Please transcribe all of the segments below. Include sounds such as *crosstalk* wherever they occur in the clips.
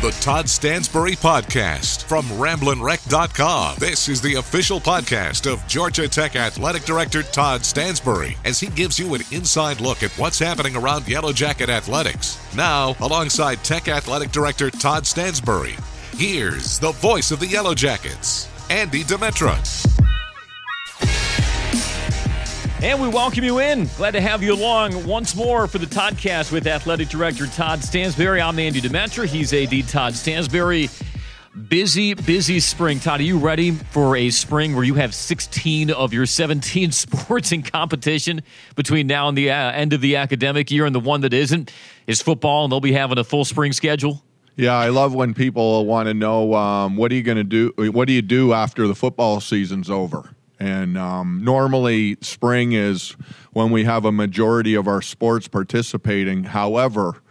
The Todd Stansbury Podcast from RamblinWreck.com. This is the official podcast of Georgia Tech Athletic Director Todd Stansbury as he gives you an inside look at what's happening around Yellow Jacket athletics. Now, alongside Tech Athletic Director Todd Stansbury, here's the voice of the Yellow Jackets, Andy Demetra. And we welcome you in. Glad to have you along once more for the Toddcast with Athletic Director Todd Stansbury. I'm Andy Demetra. He's AD Todd Stansbury. Busy, busy spring. Todd, are you ready for a spring where you have 16 of your 17 *laughs* sports in competition between now and the uh, end of the academic year? And the one that isn't is football, and they'll be having a full spring schedule? Yeah, I love when people want to know um, what are you going to do? What do you do after the football season's over? And um, normally, spring is when we have a majority of our sports participating. However,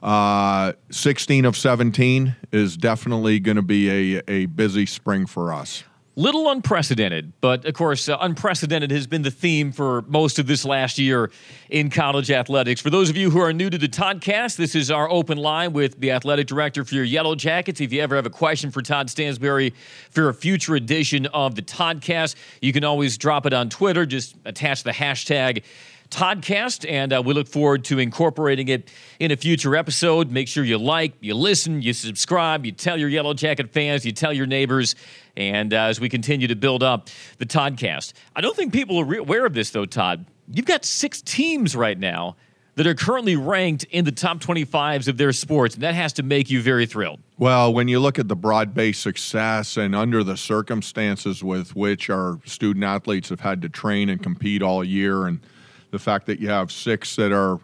uh, 16 of 17 is definitely going to be a, a busy spring for us little unprecedented, but of course, uh, unprecedented has been the theme for most of this last year in college athletics. For those of you who are new to the Toddcast, this is our open line with the athletic director for your Yellow Jackets. If you ever have a question for Todd Stansbury for a future edition of the Toddcast, you can always drop it on Twitter. Just attach the hashtag Toddcast, and uh, we look forward to incorporating it in a future episode. Make sure you like, you listen, you subscribe, you tell your Yellow Jacket fans, you tell your neighbors, and uh, as we continue to build up the Toddcast. I don't think people are re- aware of this, though, Todd. You've got six teams right now that are currently ranked in the top 25s of their sports, and that has to make you very thrilled. Well, when you look at the broad based success and under the circumstances with which our student athletes have had to train and compete all year, and the fact that you have six that are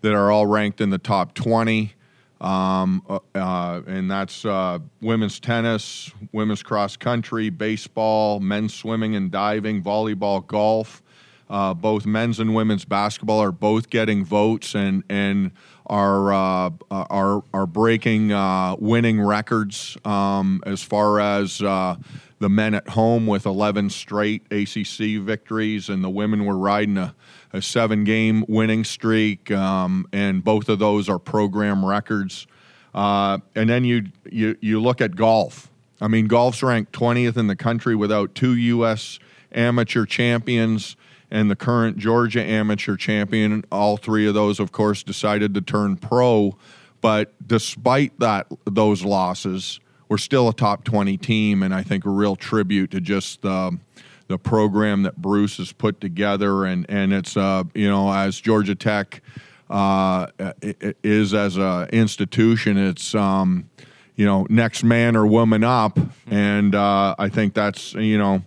that are all ranked in the top 20. Um, uh, uh, and that's uh, women's tennis, women's cross country, baseball, men's swimming and diving, volleyball, golf. Uh, both men's and women's basketball are both getting votes and and are uh, are are breaking uh, winning records um, as far as the men at home with 11 straight ACC victories, and the women were riding a, a seven game winning streak, um, and both of those are program records. Uh, and then you, you, you look at golf. I mean, golf's ranked 20th in the country without two U.S. amateur champions and the current Georgia amateur champion. All three of those, of course, decided to turn pro. But despite that, those losses, we're still a top 20 team, and I think a real tribute to just the the program that Bruce has put together, and and it's uh, you know as Georgia Tech uh, is as an institution, it's um, you know next man or woman up, and uh, I think that's you know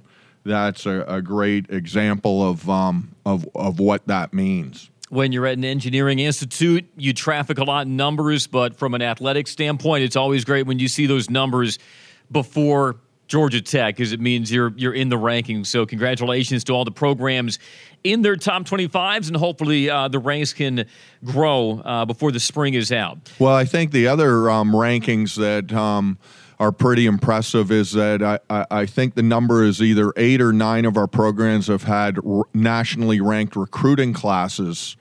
that's a, a great example of um, of of what that means. When you're at an engineering institute, you traffic a lot in numbers, but from an athletic standpoint, it's always great when you see those numbers before Georgia Tech because it means you're you're in the rankings. So congratulations to all the programs in their top 25s, and hopefully uh, the ranks can grow uh, before the spring is out. Well, I think the other um, rankings that. Um, are pretty impressive is that I, I, I, think the number is either eight or nine of our programs have had r- nationally ranked recruiting classes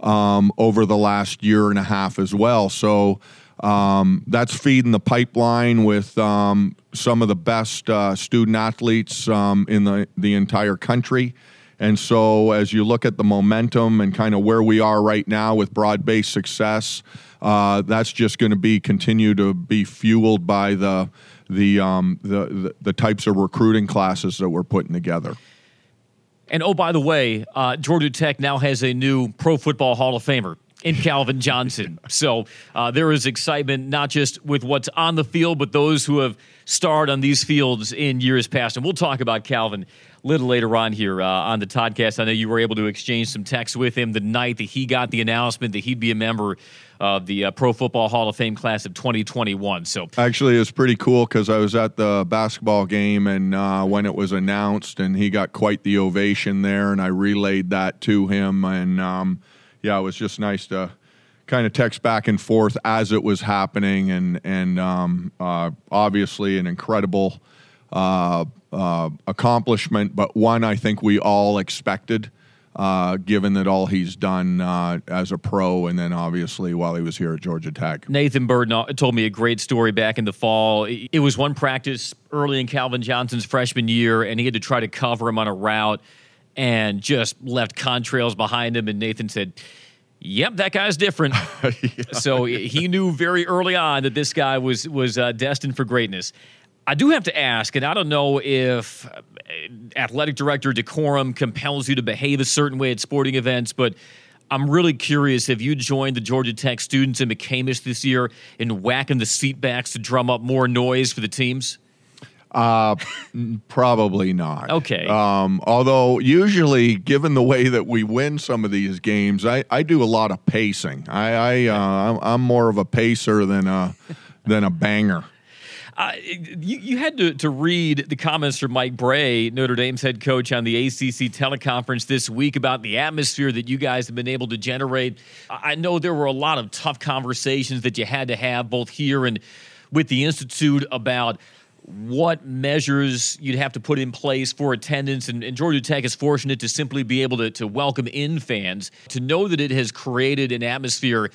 um, over the last year and a half as well. So um, that's feeding the pipeline with um, some of the best uh, student athletes um, in the, the entire country. And so, as you look at the momentum and kind of where we are right now with broad based success, uh, that's just going to be continue to be fueled by the the, um, the the types of recruiting classes that we're putting together. And oh, by the way, uh, Georgia Tech now has a new Pro Football Hall of Famer in Calvin Johnson. so uh, there is excitement not just with what's on the field, but those who have starred on these fields in years past. And we'll talk about Calvin a little later on here uh, on the podcast. I know you were able to exchange some texts with him the night that he got the announcement that he'd be a member of the uh, Pro Football Hall of Fame class of 2021. So actually, it was pretty cool because I was at the basketball game and uh, when it was announced, and he got quite the ovation there, and I relayed that to him, and um, yeah, it was just nice to kind of text back and forth as it was happening, and and um, uh, obviously an incredible uh, uh, accomplishment, but one I think we all expected. uh, given that all he's done uh, as a pro, and then obviously while he was here at Georgia Tech. Nathan Burden told me a great story back in the fall. It was one practice early in Calvin Johnson's freshman year, and he had to try to cover him on a route and just left contrails behind him. And Nathan said, Yep, that guy's different. *laughs* yeah. So he knew very early on that this guy was was uh, destined for greatness. I do have to ask, and I don't know if uh, athletic director decorum compels you to behave a certain way at sporting events, but I'm really curious if you joined the Georgia Tech students in McCamish this year in whacking the seatbacks to drum up more noise for the teams? Uh, probably not. Okay. Um, although usually, given the way that we win some of these games, I, I do a lot of pacing. I, I uh, I'm more of a pacer than a than a banger. Uh, you, you, had to, to read the comments from Mike Brey, Notre Dame's head coach, on the ACC teleconference this week about the atmosphere that you guys have been able to generate. I know there were a lot of tough conversations that you had to have both here and with the Institute about what measures you'd have to put in place for attendance. And, and, Georgia Tech is fortunate to simply be able to, to welcome in fans, to know that it has created an atmosphere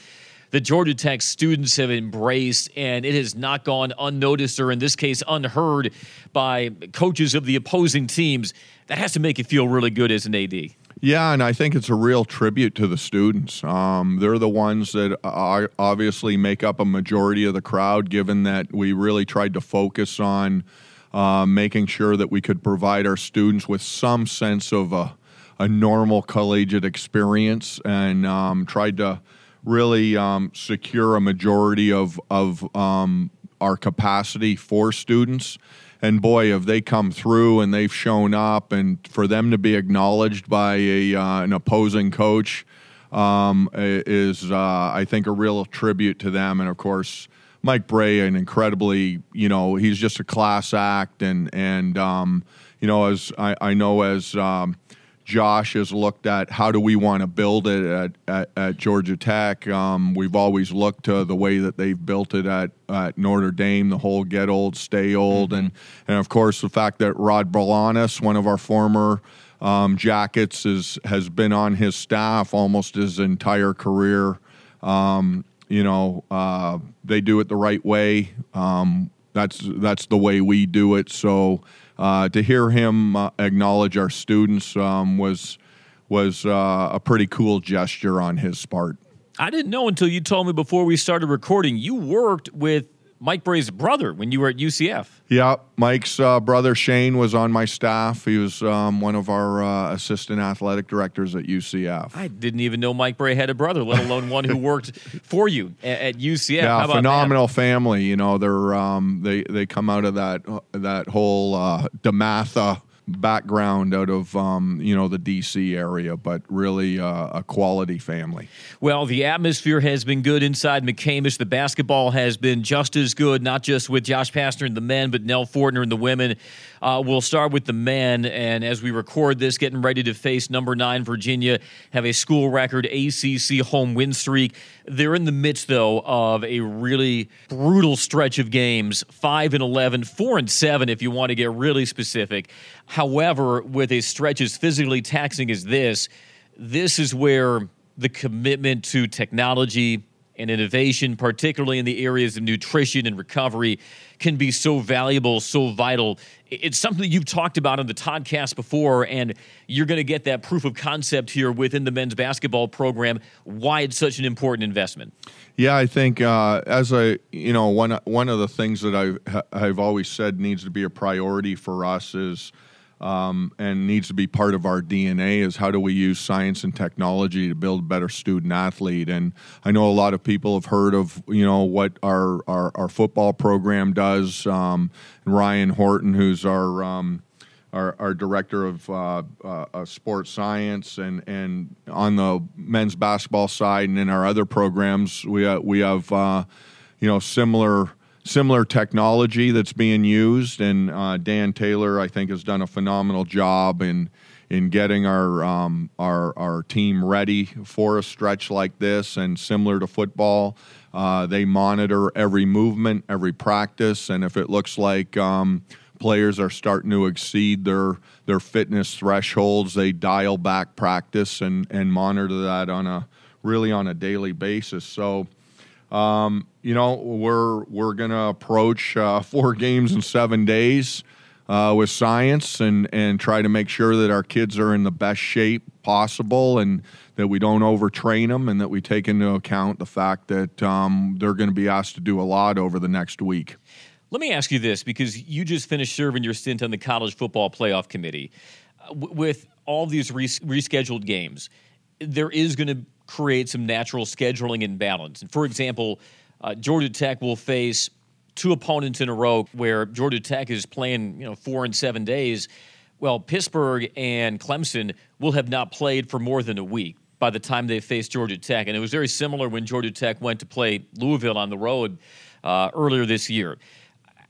that Georgia Tech students have embraced, and it has not gone unnoticed or, in this case, unheard by coaches of the opposing teams. That has to make you feel really good as an AD. Yeah, and I think it's a real tribute to the students. Um, they're the ones that obviously make up a majority of the crowd, given that we really tried to focus on uh, making sure that we could provide our students with some sense of a, a normal collegiate experience and um, tried to really um, secure a majority of, of um, our capacity for students and boy, have they come through and they've shown up, and for them to be acknowledged by a uh, an opposing coach um, is, uh, I think, a real tribute to them. And of course, Mike Brey, an incredibly, you know, he's just a class act, and and um, you know, as I, I know as um, Josh has looked at how do we want to build it at, at, at Georgia Tech. Um, we've always looked to the way that they've built it at, at Notre Dame, the whole get old, stay old, mm-hmm. and and of course the fact that Rod Balanis, one of our former um, Jackets, is has been on his staff almost his entire career. Um, you know, uh, they do it the right way. Um, that's that's the way we do it. So uh, to hear him uh, acknowledge our students um, was was uh, a pretty cool gesture on his part. I didn't know until you told me before we started recording. You worked with Mike Brey's brother when you were at UCF. Yeah, Mike's uh, brother Shane was on my staff. He was um, one of our uh, assistant athletic directors at UCF. I didn't even know Mike Brey had a brother, let alone one who *laughs* worked for you at, at UCF. Yeah, phenomenal that? family. You know, they're um, they they come out of that that whole uh, DeMatha background out of um, you know the DC area, but really uh, a quality family. Well, the atmosphere has been good inside McCamish. The basketball has been just as good, not just with Josh Pastner and the men, but Nell Fortner and the women. Uh, we'll start with the men, and as we record this, getting ready to face number nine Virginia, have a school record ACC home win streak. They're in the midst, though, of a really brutal stretch of games 5 and 11, 4 and 7, if you want to get really specific. However, with a stretch as physically taxing as this, this is where the commitment to technology, and innovation, particularly in the areas of nutrition and recovery, can be so valuable, so vital. It's something you've talked about on the Toddcast before, and you're going to get that proof of concept here within the men's basketball program. Why it's such an important investment? Yeah, I think uh, as I, you know one one of the things that I've I've always said needs to be a priority for us is um, and needs to be part of our DNA is how do we use science and technology to build a better student athlete. And I know a lot of people have heard of you know what our our, our football program does. Um, Ryan Horton, who's our um, our, our, director of uh, uh, sports science, and, and on the men's basketball side, and in our other programs, we uh, we have uh, you know similar similar technology that's being used. And uh, Dan Taylor, I think, has done a phenomenal job in in getting our um, our our team ready for a stretch like this. And similar to football, uh, they monitor every movement, every practice, and if it looks like um, players are starting to exceed their their fitness thresholds, they dial back practice and and monitor that on a really on a daily basis. So. Um, you know, we're we're going to approach uh, four *laughs* games in seven days uh, with science and and try to make sure that our kids are in the best shape possible and that we don't overtrain them and that we take into account the fact that um, they're going to be asked to do a lot over the next week. Let me ask you this because you just finished serving your stint on the college football playoff committee. With all these res- rescheduled games, there is going to create some natural scheduling imbalance. And for example, uh, Georgia Tech will face two opponents in a row where Georgia Tech is playing, you know, four and seven days. Well, Pittsburgh and Clemson will have not played for more than a week by the time they face Georgia Tech. And it was very similar when Georgia Tech went to play Louisville on the road uh, earlier this year.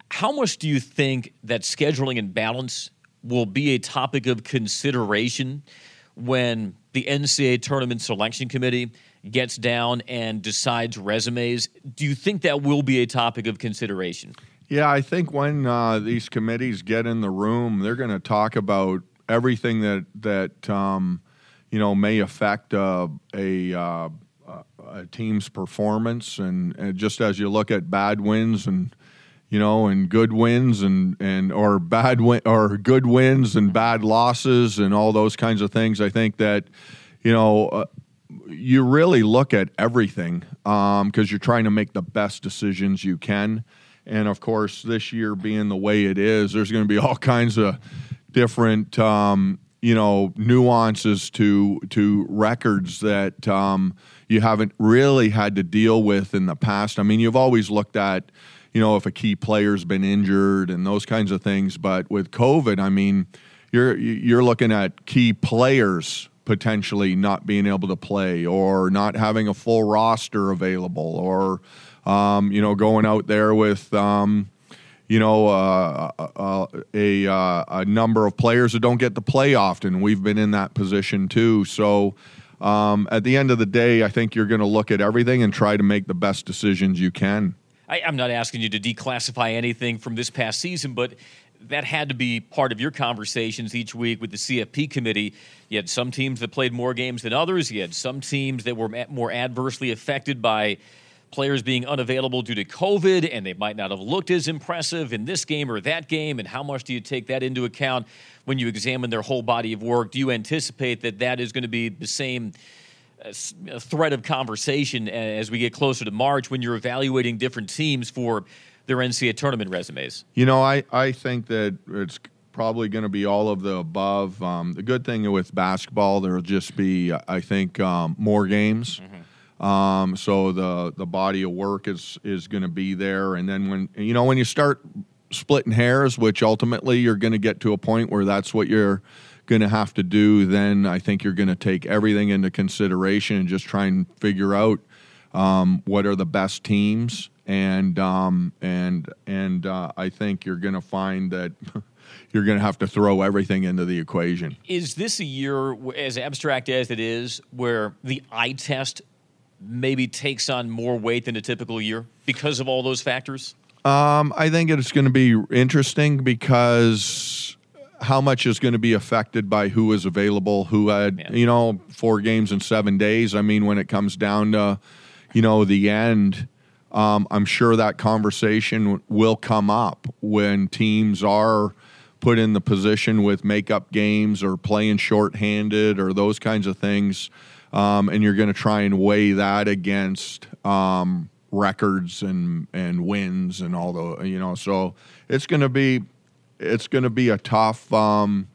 How much do you think that scheduling imbalance will be a topic of consideration when the NCAA Tournament Selection Committee gets down and decides resumes. Do you think that will be a topic of consideration? Yeah, I think when uh, these committees get in the room, they're going to talk about everything that that um, you know may affect uh, a, uh, a team's performance, and, and, just as you look at bad wins and you know and good wins and and or bad win or good wins and bad losses and all those kinds of things, I think that you know uh, you really look at everything because um, you're trying to make the best decisions you can. And of course, this year being the way it is, there's going to be all *laughs* kinds of different, um, you know, nuances to to records that um, you haven't really had to deal with in the past. I mean, you've always looked at, you know, if a key player's been injured and those kinds of things. But with COVID, I mean, you're you're looking at key players potentially not being able to play or not having a full roster available or um, you know going out there with um, you know uh, uh, uh a, uh, a number of players that don't get to play often. We've been in that position too. So um, at the end of the day i think you're going to look at everything and try to make the best decisions you can I, am not asking you to declassify anything from this past season, but that had to be part of your conversations each week with the CFP committee. You had some teams that played more games than others. You had some teams that were more adversely affected by players being unavailable due to COVID, and they might not have looked as impressive in this game or that game. And how much do you take that into account when you examine their whole body of work? Do you anticipate that that is going to be the same? Uh, thread of conversation as we get closer to March when you're evaluating different teams for their NCAA tournament resumes? You know, I, I think that it's probably going to be all of the above. Um, the good thing with basketball, there will just be, I think, um, more games. Mm-hmm. Um, so the the body of work is is going to be there, and then when you know when you start splitting hairs, which ultimately you're going to get to a point where that's what you're going to have to do. Then I think you're going to take everything into consideration and just try and figure out um, what are the best teams and um, and and uh, I think you're going to find that *laughs* you're going to have to throw everything into the equation. Is this a year, as abstract as it is, where the eye test maybe takes on more weight than a typical year because of all those factors? Um, I think it's going to be interesting because how much is going to be affected by who is available, who had, yeah. you know, four games in seven days. I mean, when it comes down to, you know, the end um, I'm sure that conversation will come up when teams are put in the position with makeup games or playing shorthanded or those kinds of things. Um, and you're going to try and weigh that against um, records and and wins and all the you know. So it's going to be it's going to be a tough um,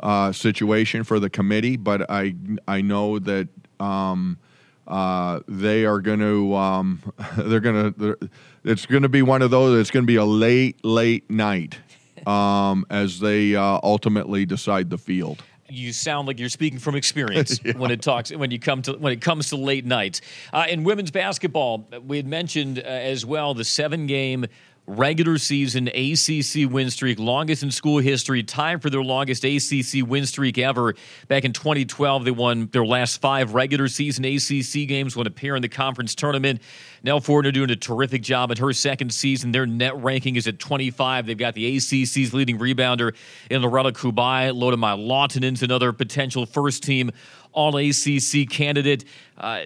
uh, situation for the committee, but I I know that um, uh, they are going to um, *laughs* they're going to it's going to be one of those it's going to be a late late night um, as they uh, ultimately decide the field you sound like you're speaking from experience *laughs* yeah. when it talks when you come to when it comes to late nights uh, in women's basketball we had mentioned uh, as well the seven game regular season ACC win streak, longest in school history, tied for their longest ACC win streak ever. Back in 2012, they won their last five regular season ACC games, would appear in the conference tournament. Nell Fortner doing a terrific job in her second season. Their net ranking is at 25. They've got the ACC's leading rebounder in Lorela Cubaj. Lotta-Maj Lahtinen's another potential first team All ACC candidate. Uh,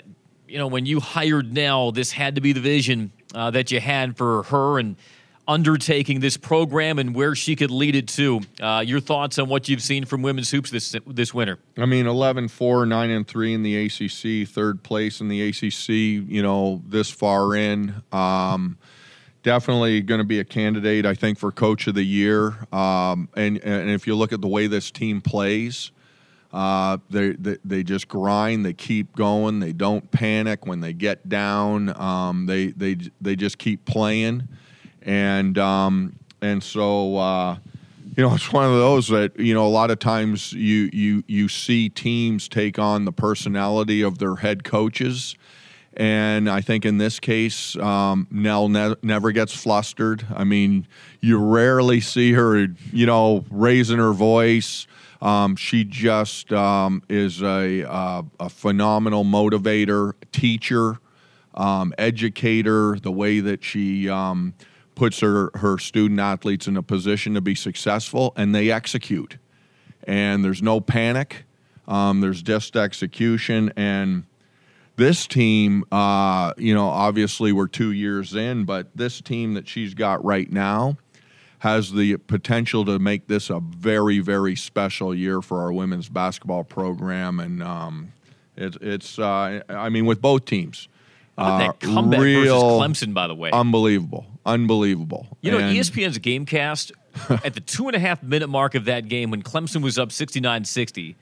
you know, when you hired Nell, this had to be the vision uh, that you had for her and undertaking this program and where she could lead it to. Uh, your thoughts on what you've seen from women's hoops this this winter? I mean, 11 4, 9 and 3 in the ACC, third place in the ACC, you know, this far in. Um, definitely going to be a candidate, I think, for coach of the year. Um, and, and if you look at the way this team plays, uh, they, they, they just grind. They keep going. They don't panic when they get down. Um, they they they just keep playing, and um, and so uh, you know *laughs* it's one of those that you know a lot of times you you you see teams take on the personality of their head coaches. And I think in this case, um, Nell ne- never gets flustered. I mean, you rarely see her, you know, raising her voice. Um, she just um, is a, uh, a phenomenal motivator, teacher, um, educator. The way that she um, puts her her student athletes in a position to be successful, and they execute. And there's no panic. Um, there's just execution and this team, uh, you know, obviously we're two years in, but this team that she's got right now has the potential to make this a very, very special year for our women's basketball program. And um, it, it's, uh, I mean, with both teams. Uh, that comeback real, versus Clemson, by the way. Unbelievable. Unbelievable. You know, and, ESPN's Gamecast, *laughs* at the two and a half minute mark of that game when Clemson was up 69 60,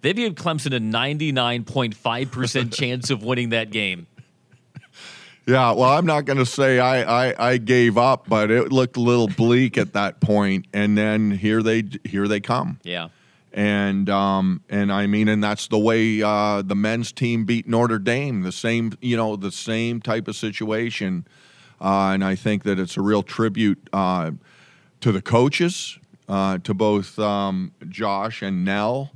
they gave Clemson a 99.5% *laughs* chance of winning that game. Yeah, well, I'm not going to say I, I, I gave up, but it looked a little bleak at that point, and then here they here they come. Yeah, and um and I mean, and that's the way uh, the men's team beat Notre Dame. The same, you know, the same type of situation, uh, and I think that it's a real tribute uh, to the coaches, uh, to both um, Josh and Nell,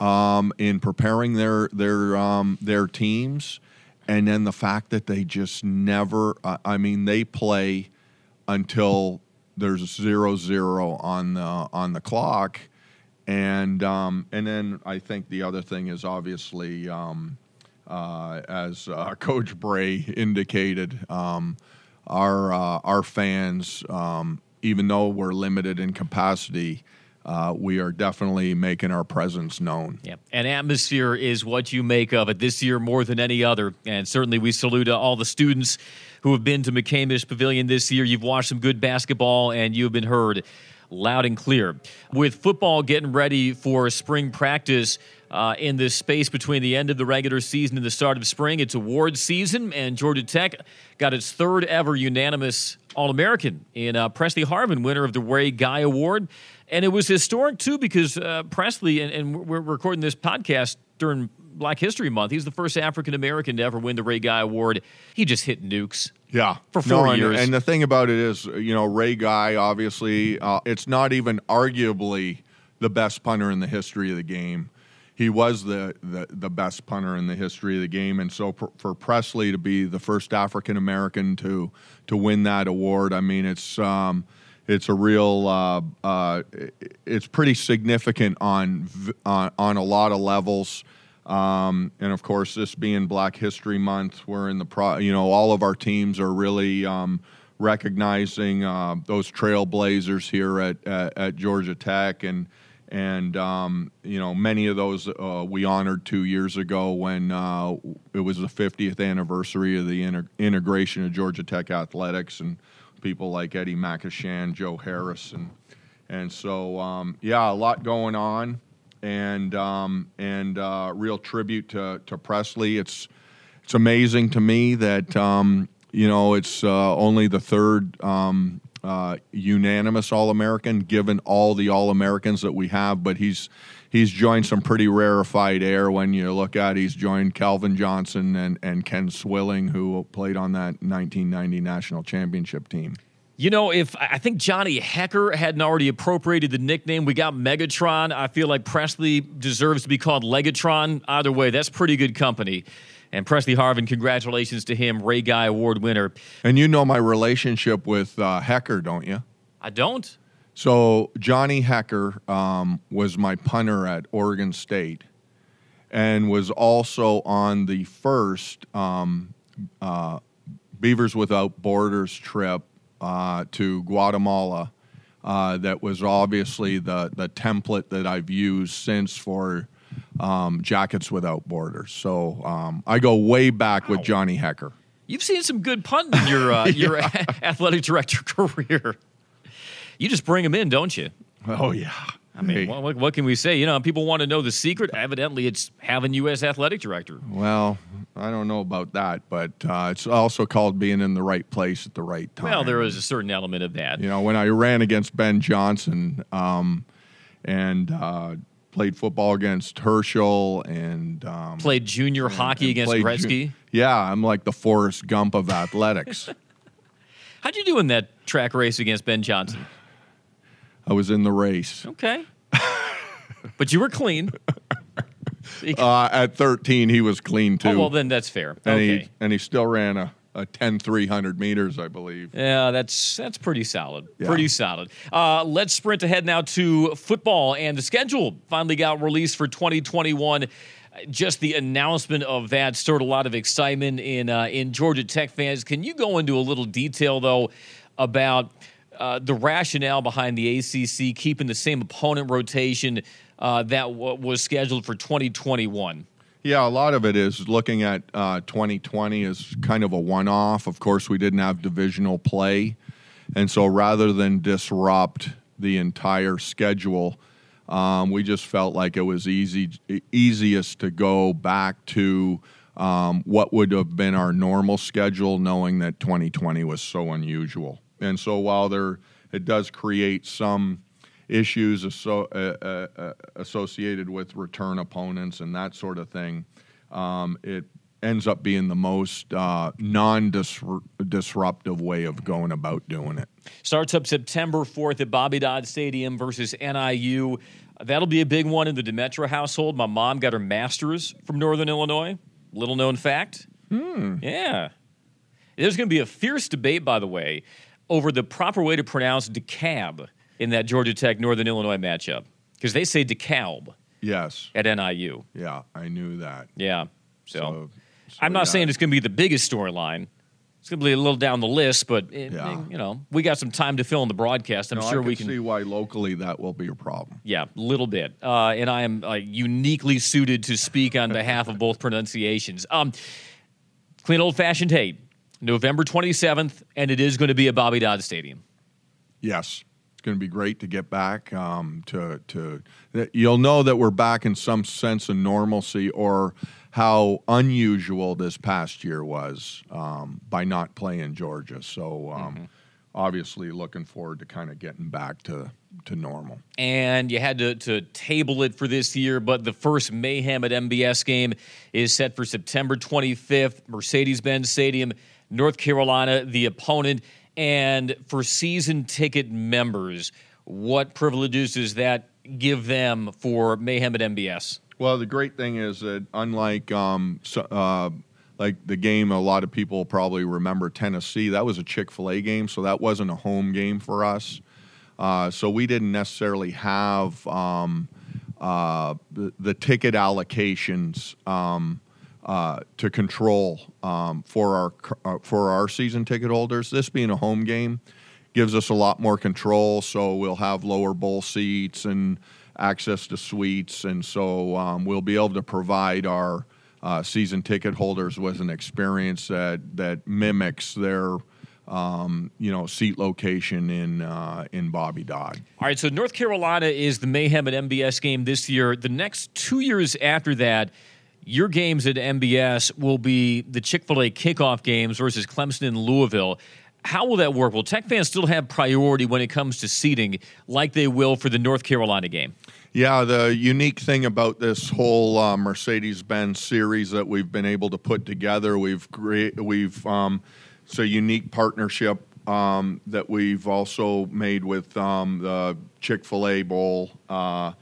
um, in preparing their their um, their teams and then the fact that they just never uh, i mean they play until there's zero zero on the on the clock. And um, and then i think the other thing is obviously um, uh, as uh, *laughs* coach Brey indicated um, our uh, our fans um, even though we're limited in capacity uh, we are definitely making our presence known. Yeah, and atmosphere is what you make of it this year more than any other. And certainly, we salute all the students who have been to McCamish Pavilion this year. You've watched some good basketball, and you've been heard loud and clear. With football getting ready for spring practice. Uh, in this space between the end of the regular season and the start of spring. It's award season, and Georgia Tech got its third ever unanimous All American in uh, Presley Harvin, winner of the Ray Guy Award. And it was historic, too, because uh, Presley, and, and, we're recording this podcast during Black History Month, he's the first African American to ever win the Ray Guy Award. He just hit nukes. Yeah. For four no, years. And, and, the thing about it is, you know, Ray Guy, obviously, uh, it's not even arguably the best punter in the history of the game. He was the, the, the best punter in the history of the game. And so for, for Presley to be the first African American to to win that award, I mean, it's. Um, it's a real uh, uh, it's pretty significant on, on on a lot of levels. Um, and of course this being black history month we're in the pro you know all of our teams are really um, recognizing uh, those trailblazers here at, at, at Georgia Tech. And and um, you know many of those uh, we honored two years ago when uh, it was the 50th anniversary of the integration of Georgia Tech athletics. And people like Eddie McAshan, Joe Harris, and and so um, yeah, a lot going on, and um, and uh, real tribute to to Presley. It's it's amazing to me that um, you know it's uh, only the third um, uh, unanimous All American, given all the All Americans that we have, but he's he's joined some pretty rarefied air when you look at he's joined Calvin Johnson and, and Ken Swilling, who played on that 1990 national championship team. You know, if I think Johnny Hekker hadn't already appropriated the nickname, we got Megatron. I feel like Presley deserves to be called Legatron. Either way, that's pretty good company. And Presley Harvin, congratulations to him, Ray Guy Award winner. And you know my relationship with uh, Hekker, don't you? I don't. So Johnny Hekker um, was my punter at Oregon State, and was also on the first um, uh, Beavers Without Borders trip uh, to Guatemala. Uh, that was obviously the the template that I've used since for um, Jackets Without Borders. So um, I go way back with Johnny Hekker. You've seen some good punting in your uh, *laughs* your *laughs* athletic director career. You just bring them in, don't you? Oh yeah. I mean, Hey. what, what can we say? You know, people want to know the secret. Evidently, it's having you as athletic director. Well, I don't know about that, but uh, it's also called being in the right place at the right time. Well, there is a certain element of that. You know, when I ran against Ben Johnson um, and uh, played football against Herschel and um, Played junior hockey and against Gretzky. ju- yeah, I'm like the Forrest Gump of athletics. *laughs* How'd you do in that track race against Ben Johnson? I was in the race. Okay. *laughs* but you were clean. *laughs* Uh, at 13, he was clean too. Oh, well, then that's fair. and, Okay. he, and he still ran a, a 10 300 meters, I believe. Yeah, that's that's pretty solid. Yeah. Pretty solid. Uh, let's sprint ahead now to football, and the schedule finally got released for 2021. Just the announcement of that stirred a lot of excitement in uh, in Georgia Tech fans. Can you go into a little detail though about uh, the rationale behind the ACC keeping the same opponent rotation uh, that w- was scheduled for 2021? Yeah, a lot of it is looking at uh, 2020 as kind of a one off. Of course, we didn't have divisional play. And so rather than disrupt the entire schedule, um, we just felt like it was easy, easiest to go back to um, what would have been our normal schedule, knowing that 2020 was so unusual. And so while there, it does create some issues asso- uh, uh, uh, associated with return opponents and that sort of thing, um, it ends up being the most uh, non-disruptive way of going about doing it. Starts up September 4th at Bobby Dodd Stadium versus NIU. That'll be a big one in the Demetra household. My mom got her master's from Northern Illinois. Little known fact. Yeah. There's going to be a fierce debate, by the way, over the proper way to pronounce DeKalb in that Georgia Tech Northern Illinois matchup because they say DeKalb Yes, at NIU. yeah, I knew that. Yeah. So, So- so, I'm not yeah. saying it's going to be the biggest storyline. It's going to be a little down the list, but it, Yeah. you know, we got some time to fill in the broadcast. I'm No, sure I we can can see why locally that will be a problem. Yeah, a little bit. Uh, and I am uh, uniquely suited to speak on behalf of both pronunciations. Um, clean old fashioned hate, November 27th, and it is going to be at Bobby Dodd Stadium. Yes, it's going to be great to get back um, to to. You'll know that we're back in some sense of normalcy, or how unusual this past year was um, by not playing Georgia. So, um, obviously, looking forward to kind of getting back to to normal. And you had to, to table it for this year, but the first Mayhem at MBS game is set for September 25th, Mercedes Benz Stadium, North Carolina, the opponent. And for season ticket members, what privileges does that give them for Mayhem at MBS? Well, the great thing is that unlike um, so, uh, like the game, a lot of people probably remember Tennessee. That was a Chick Fil A game, so that wasn't a home game for us. Uh, so we didn't necessarily have um, uh, the, the ticket allocations um, uh, to control um, for our uh, for our season ticket holders. This being a home game gives us a lot more control. So we'll have lower bowl seats and access to suites, and so um, we'll be able to provide our uh, season ticket holders with an experience that that mimics their um, you know seat location in uh, in Bobby Dodd. All right, so North Carolina is the Mayhem at MBS game this year. The next two years after that, your games at MBS will be the Chick fil A kickoff games versus Clemson and Louisville. How will that work? Will Tech fans still have priority when it comes to seating like they will for the North Carolina game? Yeah, the unique thing about this whole uh, Mercedes-Benz series that we've been able to put together, we've great, we've um, it's a unique partnership um, that we've also made with um, the Chick Fil A Bowl. Uh,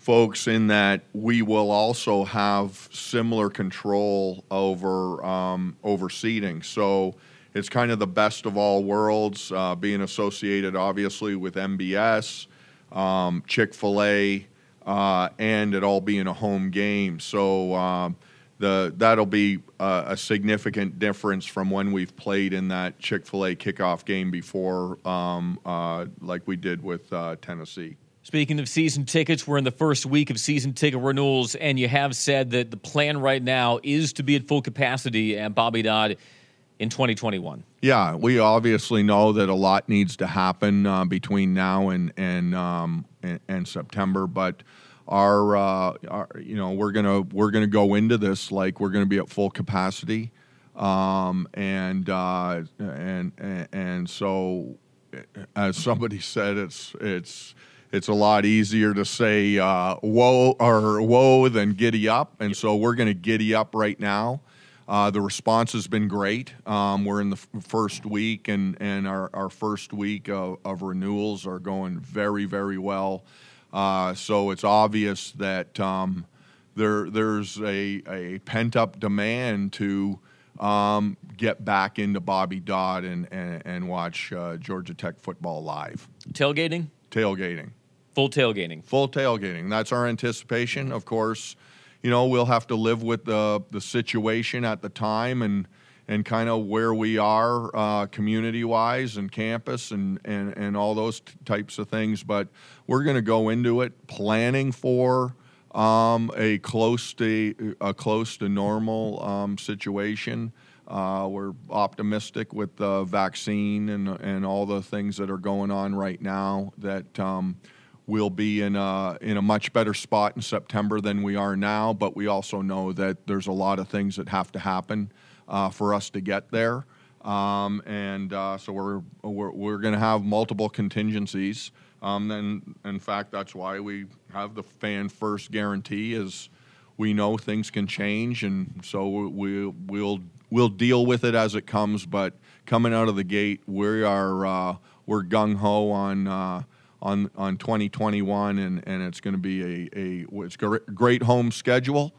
folks in that we will also have similar control over um, over seating. So it's kind of the best of all worlds, uh, being associated obviously with MBS, um, Chick Fil A, uh, and it all being a home game. So um, the that'll be a, a, significant difference from when we've played in that Chick Fil A kickoff game before, um, uh, like we did with uh, Tennessee. Speaking of season tickets, we're in the first week of season ticket renewals, and you have said that the plan right now is to be at full capacity at Bobby Dodd in 2021. Yeah, we obviously know that a lot needs to happen uh, between now and and, um, and, and September, but our, uh, our, you know we're gonna we're gonna go into this like we're gonna be at full capacity, um, and, uh, and and and so as somebody said, it's it's it's a lot easier to say uh, whoa or whoa than giddy up, and so we're going to giddy up right now. Uh, the response has been great. Um, we're in the f- first week, and, and our, our first week of, of renewals are going very, very well. Uh, so it's obvious that um, there there's a, a pent up demand to um, get back into Bobby Dodd and, and, and watch uh, Georgia Tech football live. Tailgating? Tailgating. Full tailgating. Full tailgating. That's our anticipation. Of course, you know we'll have to live with the the situation at the time and and kind of where we are uh, community wise and campus and, and, and all those t- types of things. But we're going to go into it planning for um, a close to a close to normal um, situation. Uh, we're optimistic with the vaccine and and all the things that are going on right now that. Um, we'll be in a, in a much better spot in September than we are now, but we also know that there's a lot of things that have to happen uh, for us to get there. Um, and uh, so we're, we're, we're going to have multiple contingencies. Um, and in fact, that's why we have the fan first guarantee is we know things can change. And so we, we'll, we'll deal with it as it comes. But coming out of the gate, we are, uh, we're gung ho on, uh, on on 2021, and, and it's going to be a, a it's great home schedule,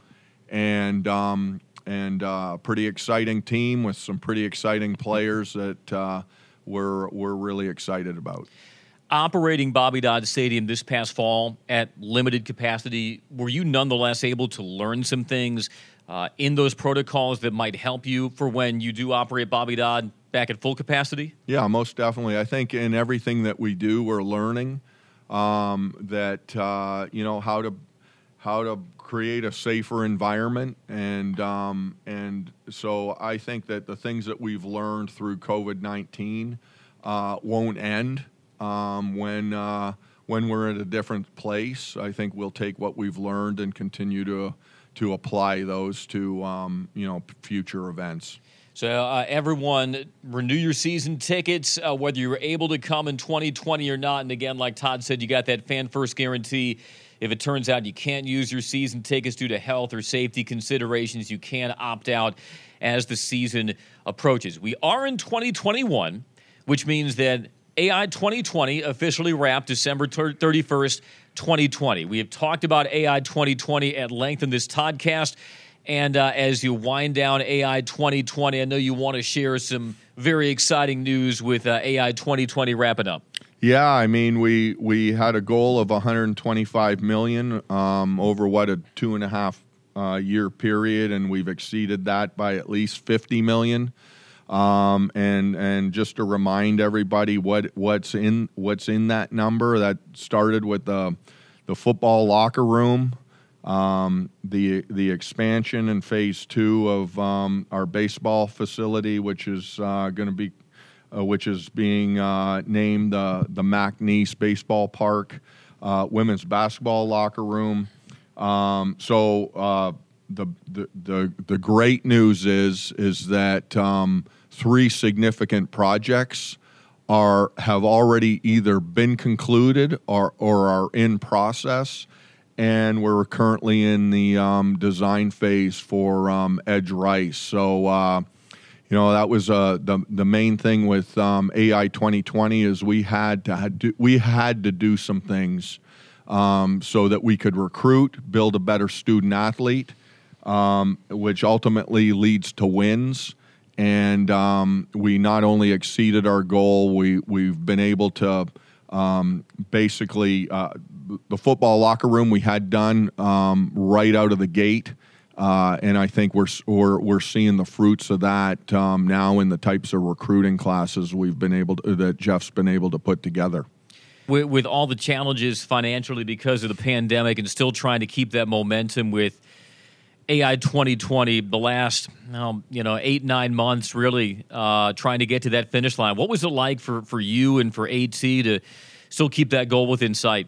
and um, and uh, pretty exciting team with some pretty exciting players that uh, we're we're really excited about. Operating Bobby Dodd Stadium this past fall at limited capacity, were you nonetheless able to learn some things uh, in those protocols that might help you for when you do operate Bobby Dodd back at full capacity? Yeah, most definitely. I think in everything that we do, we're learning um, that uh, you know how to how to create a safer environment, and um, and so I think that the things that we've learned through COVID nineteen uh, won't end um, when. Uh, when we're at a different place, I think we'll take what we've learned and continue to to apply those to um, you know future events. So, uh, everyone, renew your season tickets, uh, whether you're able to come in 2020 or not. And again, like Todd said, you got that fan first guarantee. If it turns out you can't use your season tickets due to health or safety considerations, you can opt out as the season approaches. We are in 2021, which means that AI 2020 officially wrapped December 31st, 2020. We have talked about AI 2020 at length in this podcast. And uh, as you wind down AI 2020, I know you want to share some very exciting news with uh, AI 2020 wrapping up. Yeah, I mean, we we had a goal of 125 million um, over what a two and a half uh, year period, and we've exceeded that by at least 50 million. Um, and and just to remind everybody what what's in what's in that number that started with the the football locker room um, the the expansion in phase two of um, our baseball facility, which is uh, going to be, uh, which is being uh, named the the Mac Nease Baseball Park, uh, women's basketball locker room. Um, so uh, the, the the the great news is is that um, three significant projects are have already either been concluded or or are in process and we're currently in the um, design phase for um, Edge Rice. So, uh, you know that was uh, the the main thing with um, AI 2020 is we had to had to, we had to do some things um, so that we could recruit, build a better student athlete, um, which ultimately leads to wins. And um, we not only exceeded our goal, we we've been able to um, basically uh, the football locker room we had done um, right out of the gate. Uh, and I think we're, we're we're seeing the fruits of that um, now in the types of recruiting classes we've been able to, that Jeff's been able to put together. With, with all the challenges financially because of the pandemic, and still trying to keep that momentum with AI 2020, the last you know eight nine months, really uh, trying to get to that finish line. What was it like for for you and for AT to still keep that goal within sight?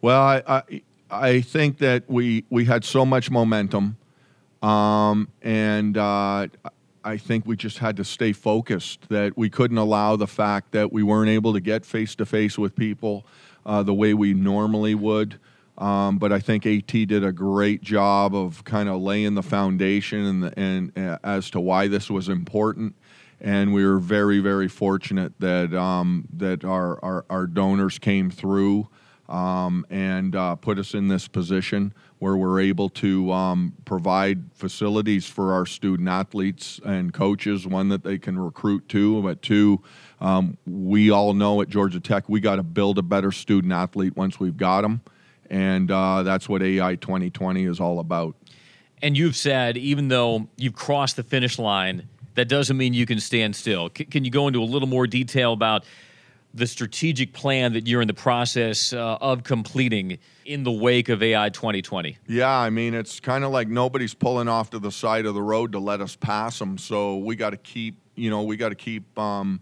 Well, I I, I think that we we had so much momentum. Um, and uh, I think we just had to stay focused, that we couldn't allow the fact that we weren't able to get face to face with people uh, the way we normally would. Um, but I think AT did a great job of kind of laying the foundation and, and uh, as to why this was important. And we were very, very fortunate that um, that our, our, our donors came through um, and uh, put us in this position where we're able to um, provide facilities for our student athletes and coaches. One that they can recruit to, but two, um, we all know at Georgia Tech we got to build a better student athlete once we've got them, and uh, that's what AI 2020 is all about. And you've said even though you've crossed the finish line, that doesn't mean you can stand still. C- can you go into a little more detail about? the strategic plan that you're in the process uh, of completing in the wake of AI 2020? Yeah, I mean, it's kind of like nobody's pulling off to the side of the road to let us pass them. So we got to keep, you know, we got to keep um,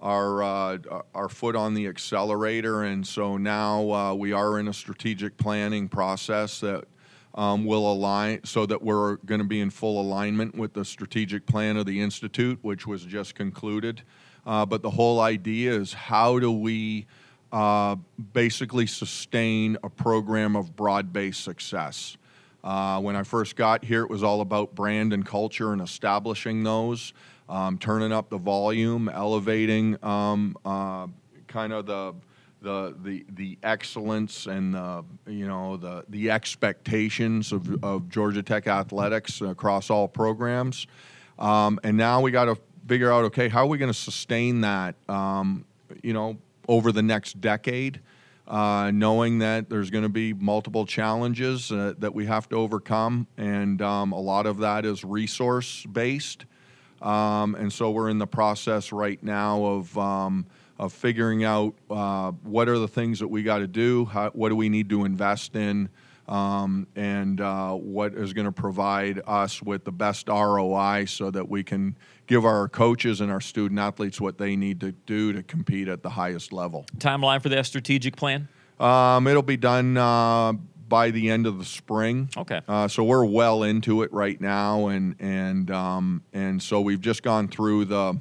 our uh, our foot on the accelerator. And so now uh, we are in a strategic planning process that. Um, will align so that we're going to be in full alignment with the strategic plan of the institute, which was just concluded. Uh, but the whole idea is how do we uh, basically sustain a program of broad based success? Uh, when I first got here, it was all about brand and culture and establishing those, um, turning up the volume, elevating um, uh, kind of the the the the excellence and the you know the the expectations of, of Georgia Tech athletics across all programs. Um, and now we got to figure out okay how are we going to sustain that um, you know over the next decade uh, knowing that there's going to be multiple challenges uh, that we have to overcome and um, a lot of that is resource based um, and so we're in the process right now of um, of figuring out uh, what are the things that we got to do how, what do we need to invest in um, and uh, what is going to provide us with the best ROI so that we can give our coaches and our student athletes what they need to do to compete at the highest level. Timeline for that strategic plan? Um, it'll be done uh, by the end of the spring. Okay. Uh, so we're well into it right now, and and um, and so we've just gone through the.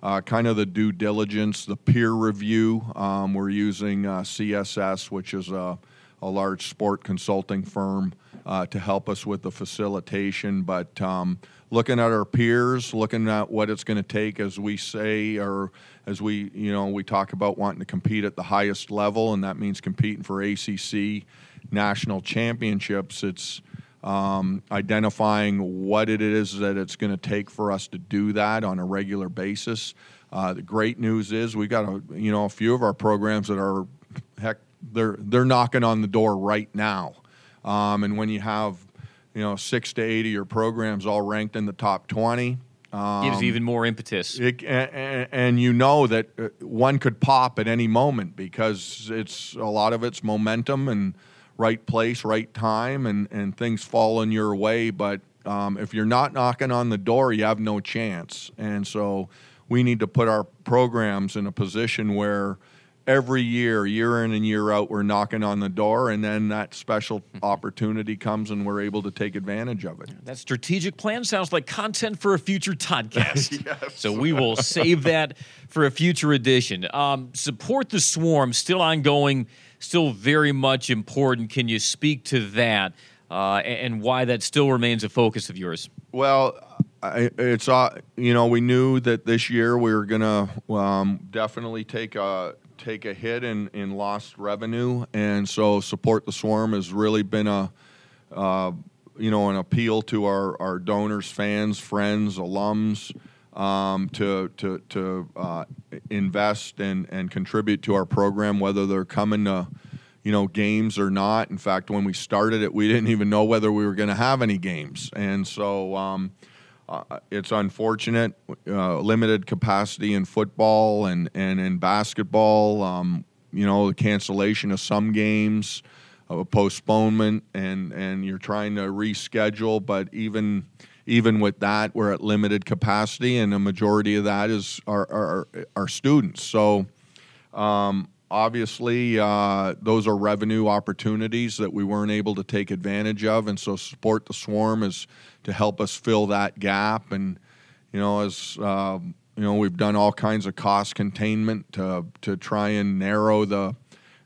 Uh, kind of the due diligence, the peer review. Um, we're using uh, CSS, which is a a large sport consulting firm uh, to help us with the facilitation. But um, looking at our peers, looking at what it's going to take, as we say, or as we you know we talk about wanting to compete at the highest level, and that means competing for ACC national championships. It's um, identifying what it is that it's going to take for us to do that on a regular basis. Uh, the great news is we've got a you know a few of our programs that are heck they're they're knocking on the door right now. Um, and when you have you know six to eight of your programs all ranked in the top twenty, um, gives even more impetus. It, and, and, you know that uh, one could pop at any moment because it's a lot of it's momentum and right place, right time, and and things fall in your way. But um, if you're not knocking on the door, you have no chance. And so we need to put our programs in a position where every year, year in and year out, we're knocking on the door, and then that special *laughs* opportunity comes, and we're able to take advantage of it. That strategic plan sounds like content for a future *laughs* podcast. yes. So we will save that for a future edition. Um, support the swarm, still ongoing, still very much important. Can you speak to that uh, and why that still remains a focus of yours? Well, I, it's uh, you know we knew that this year we were gonna um, definitely take a take a hit in, in lost revenue, and so support the swarm has really been a uh, you know an appeal to our, our donors, fans, friends, alums um, to to to uh, invest and and contribute to our program, whether they're coming to you know games or not. In fact, when we started it, we didn't even know whether we were going to have any games, and so. Um, uh, it's unfortunate, uh, limited capacity in football and, and in basketball. Um, you know, the cancellation of some games, a postponement, and, and you're trying to reschedule. But even even with that, we're at limited capacity, and a majority of that is our our, our students. So. Um, obviously, uh, those are revenue opportunities that we weren't able to take advantage of, and so support the swarm is to help us fill that gap. And you know, as uh, you know, we've done all kinds of cost containment to to try and narrow the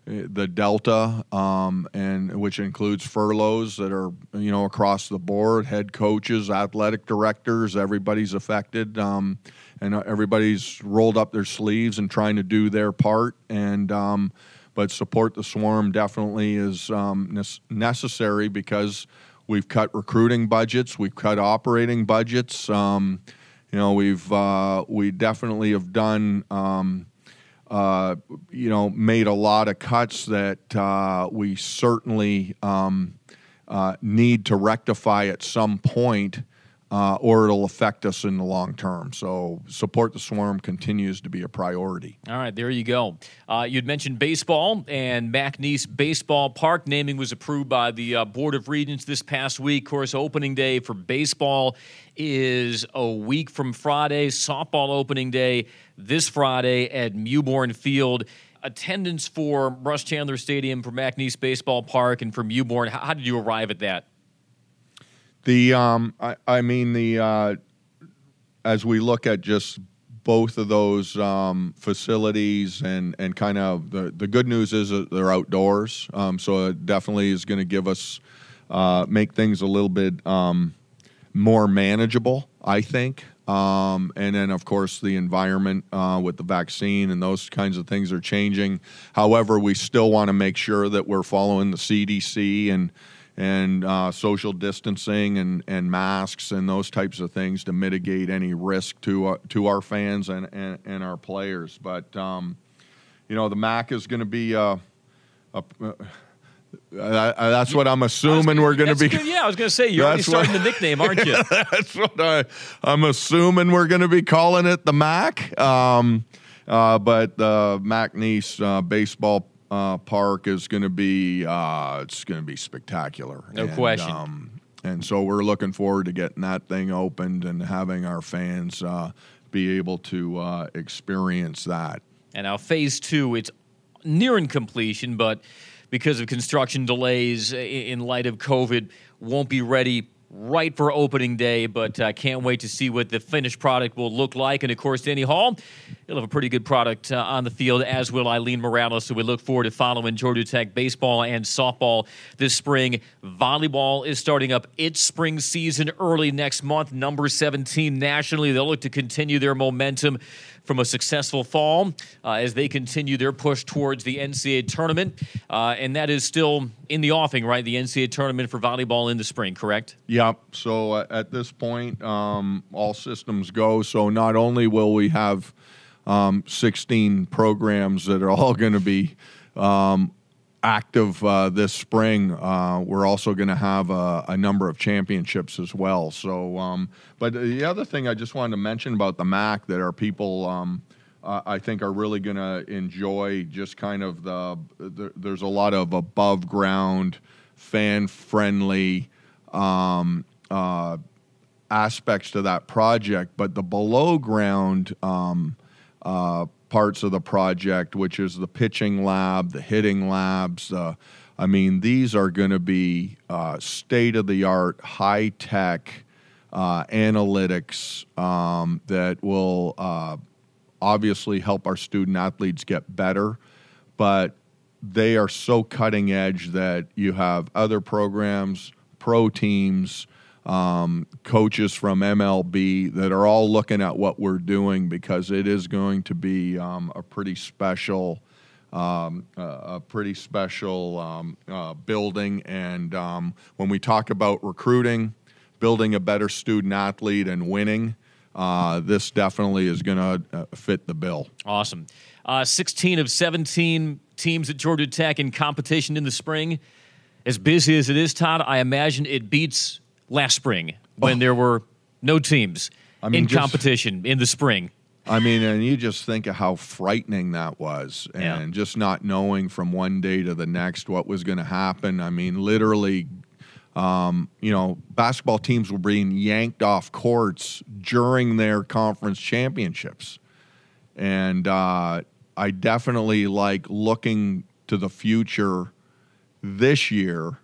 the delta, um, and which includes furloughs that are you know across the board, head coaches, athletic directors, everybody's affected. Um, and everybody's rolled up their sleeves and trying to do their part. And um, but support the swarm definitely is um, necessary because we've cut recruiting budgets, we've cut operating budgets. Um, you know, we've uh, we definitely have done. Uh, you know, made a lot of cuts that uh, we certainly um, uh, need to rectify at some point uh, or it'll affect us in the long term. So, support the swarm continues to be a priority. All right, there you go. Uh, you'd mentioned baseball and Mac Nease Baseball Park. Naming was approved by the uh, Board of Regents this past week. Of course, opening day for baseball is a week from Friday. Softball opening day this Friday at Mewborn Field attendance for Russ Chandler Stadium, for Mac Nease Baseball Park, and for Mewborn. How, how did you arrive at that? The um, I, I mean the uh, as we look at just both of those um, facilities and and kind of the the good news is that they're outdoors, um, so it definitely is going to give us uh, make things a little bit um, more manageable. I think. Um, and then, of course, the environment uh, with the vaccine and those kinds of things are changing. However, we still want to make sure that we're following the CDC and and uh, social distancing and, and masks and those types of things to mitigate any risk to uh, to our fans and, and, and our players. But um, you know, the MAC is going to be uh, a, uh, that's what I'm assuming we're going to be. Good. Yeah, I was going to say you're already starting what, the nickname, aren't you? *laughs* that's what I, am assuming we're going to be calling it the MAC. Um, uh, but the uh, baseball uh, park is going to be uh, it's going to be spectacular. No and, question. Um, and so we're looking forward to getting that thing opened and having our fans uh, be able to uh, experience that. And now phase two, it's nearing completion, but because of construction delays in light of COVID, won't be ready right for opening day, but I uh, can't wait to see what the finished product will look like. And of course, Danny Hall, he'll have a pretty good product uh, on the field, as will Aileen Morales. So we look forward to following Georgia Tech baseball and softball this spring. Volleyball is starting up its spring season early next month, number 17 nationally. They'll look to continue their momentum from a successful fall uh, as they continue their push towards the NCAA tournament. Uh, and that is still in the offing, right? The NCAA tournament for volleyball in the spring, correct? Yep. So uh, at this point, um, all systems go. So not only will we have um, 16 programs that are all going to be um, active uh, this spring. Uh, we're also going to have a, a, number of championships as well. So, um, but the other thing I just wanted to mention about the MAC that our people. Um, uh, I think are really going to enjoy just kind of the, the, there's a lot of above ground, fan friendly um, uh, aspects to that project, but the below ground um, uh, parts of the project, which is the pitching lab, the hitting labs. Uh, I mean, these are going to be uh, state of the art, high tech uh, analytics um, that will uh, obviously help our student athletes get better, but they are so cutting edge that you have other programs, pro teams, um, coaches from MLB that are all looking at what we're doing because it is going to be um, a pretty special. Um, a pretty special um, uh, building. And um, when we talk about recruiting, building a better student athlete, and winning, uh, this definitely is going to uh, fit the bill. Awesome. Uh, 16 of 17 teams at Georgia Tech in competition in the spring. As busy as it is, Todd, I imagine it beats last spring when oh. there were no teams I mean, in just, competition in the spring. I mean, and you just think of how frightening that was, and yeah. just not knowing from one day to the next what was going to happen. I mean, literally, um, you know, basketball teams were being yanked off courts during their conference championships, and uh, I definitely like looking to the future this year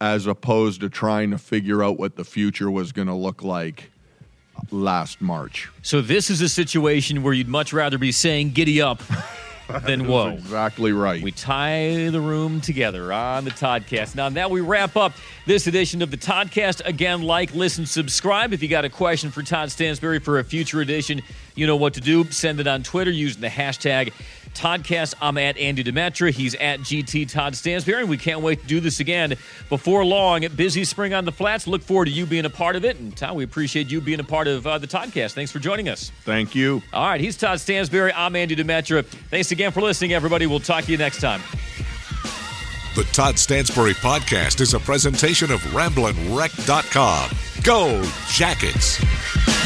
as opposed to trying to figure out what the future was going to look like last March. So this is a situation where you'd much rather be saying "giddy up" *laughs* than "whoa." Exactly right. We tie the room together on the Toddcast. Now, now we wrap up this edition of the Toddcast. Again, like, listen, subscribe. If you got a question for Todd Stansbury for a future edition, you know what to do. Send it on Twitter using the hashtag Toddcast. I'm at Andy Demetra. He's at GT Todd Stansbury. And we can't wait to do this again before long. Busy spring on the flats. Look forward to you being a part of it. And Todd, we appreciate you being a part of uh, the Toddcast. Thanks for joining us. Thank you. All right. He's Todd Stansbury. I'm Andy Demetra. Thanks again for listening, everybody. We'll talk to you next time. The Todd Stansbury Podcast is a presentation of RamblinWreck.com. Go Jackets!